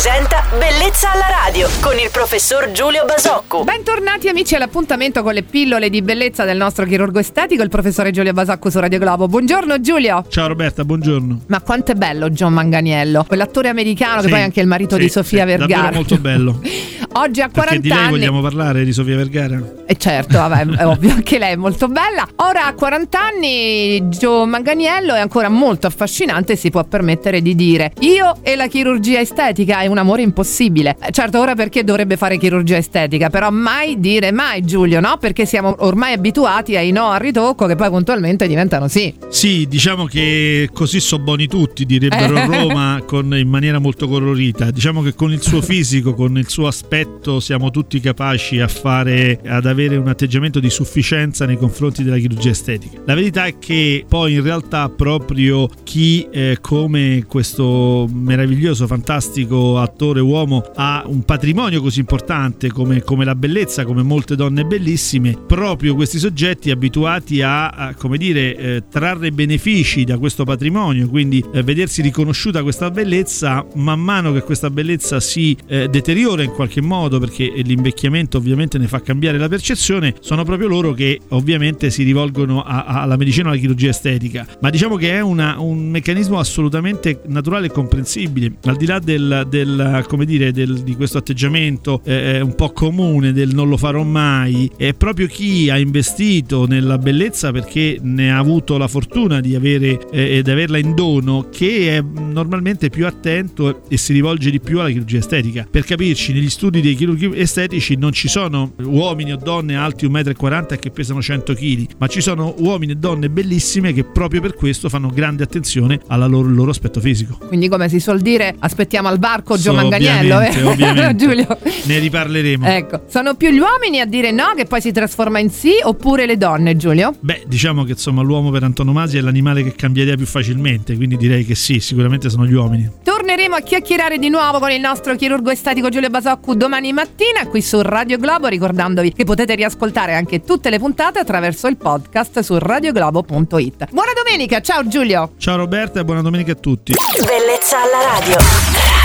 presenta Bellezza alla radio con il professor Giulio Basocco. Bentornati amici all'appuntamento con le pillole di bellezza del nostro chirurgo estetico, il professore Giulio Basocco su Radio Globo. Buongiorno Giulio. Ciao Roberta, buongiorno. Ma quanto è bello John Manganiello, quell'attore americano Sì, che poi è anche il marito sì, di Sofia sì, Vergara. Davvero molto bello. Oggi ha 40 Perché di lei anni. vogliamo parlare di Sofia Vergara? E certo, vabbè, è ovvio, anche lei è molto bella. Ora ha 40 anni, Joe Manganiello è ancora molto affascinante e si può permettere di dire io e la chirurgia estetica è un amore impossibile. Eh, Certo, ora perché dovrebbe fare chirurgia estetica, però mai dire mai Giulio, no? Perché siamo ormai abituati ai no al ritocco che poi puntualmente diventano sì. Sì, diciamo che così so buoni tutti, direbbero a Roma con, in maniera molto colorita. Diciamo che con il suo fisico, con il suo aspetto, siamo tutti capaci fare, ad avere un atteggiamento di sufficienza nei confronti della chirurgia estetica. La verità è che poi in realtà proprio chi eh, come questo meraviglioso, fantastico attore uomo ha un patrimonio così importante come, come la bellezza, come molte donne bellissime, proprio questi soggetti abituati a, a, come dire, eh, trarre benefici da questo patrimonio, quindi eh, vedersi riconosciuta questa bellezza, man mano che questa bellezza si eh, deteriora in qualche modo, perché l'invecchiamento ovviamente ne fa cambiare la percezione, sono proprio loro che ovviamente si rivolgono a- a- alla medicina o alla chirurgia estetica. Ma diciamo che è una- un meccanismo assolutamente naturale e comprensibile, al di là del, del, come dire, del- di questo atteggiamento eh, un po' comune del non lo farò mai, è proprio chi ha investito nella bellezza perché ne ha avuto la fortuna di avere eh, ed averla in dono che è normalmente più attento e si rivolge di più alla chirurgia estetica. Per capirci, negli studi dei chirurghi estetici non ci sono uomini o donne alti 1,40 m e che pesano 100 kg, ma ci sono uomini e donne bellissime che proprio per questo fanno grande attenzione al loro, loro aspetto fisico. Quindi come si suol dire, aspettiamo al varco Gio So, Manganiello, eh? ovviamente. Giulio. Ne riparleremo. Ecco, sono più gli uomini a dire no che poi si trasforma in sì oppure le donne, Giulio? Beh, diciamo che insomma l'uomo per antonomasia è l'animale che cambia idea più facilmente, quindi direi che sì, sicuramente sono gli uomini. Torneremo a chiacchierare di nuovo con il nostro chirurgo estetico Giulio Basoccu domani mattina qui su Radio Globo, ricordandovi che potete riascoltare anche tutte le puntate attraverso il podcast su radioglobo.it. Buona domenica, ciao Giulio! Ciao Roberta e buona domenica a tutti. Bellezza alla radio.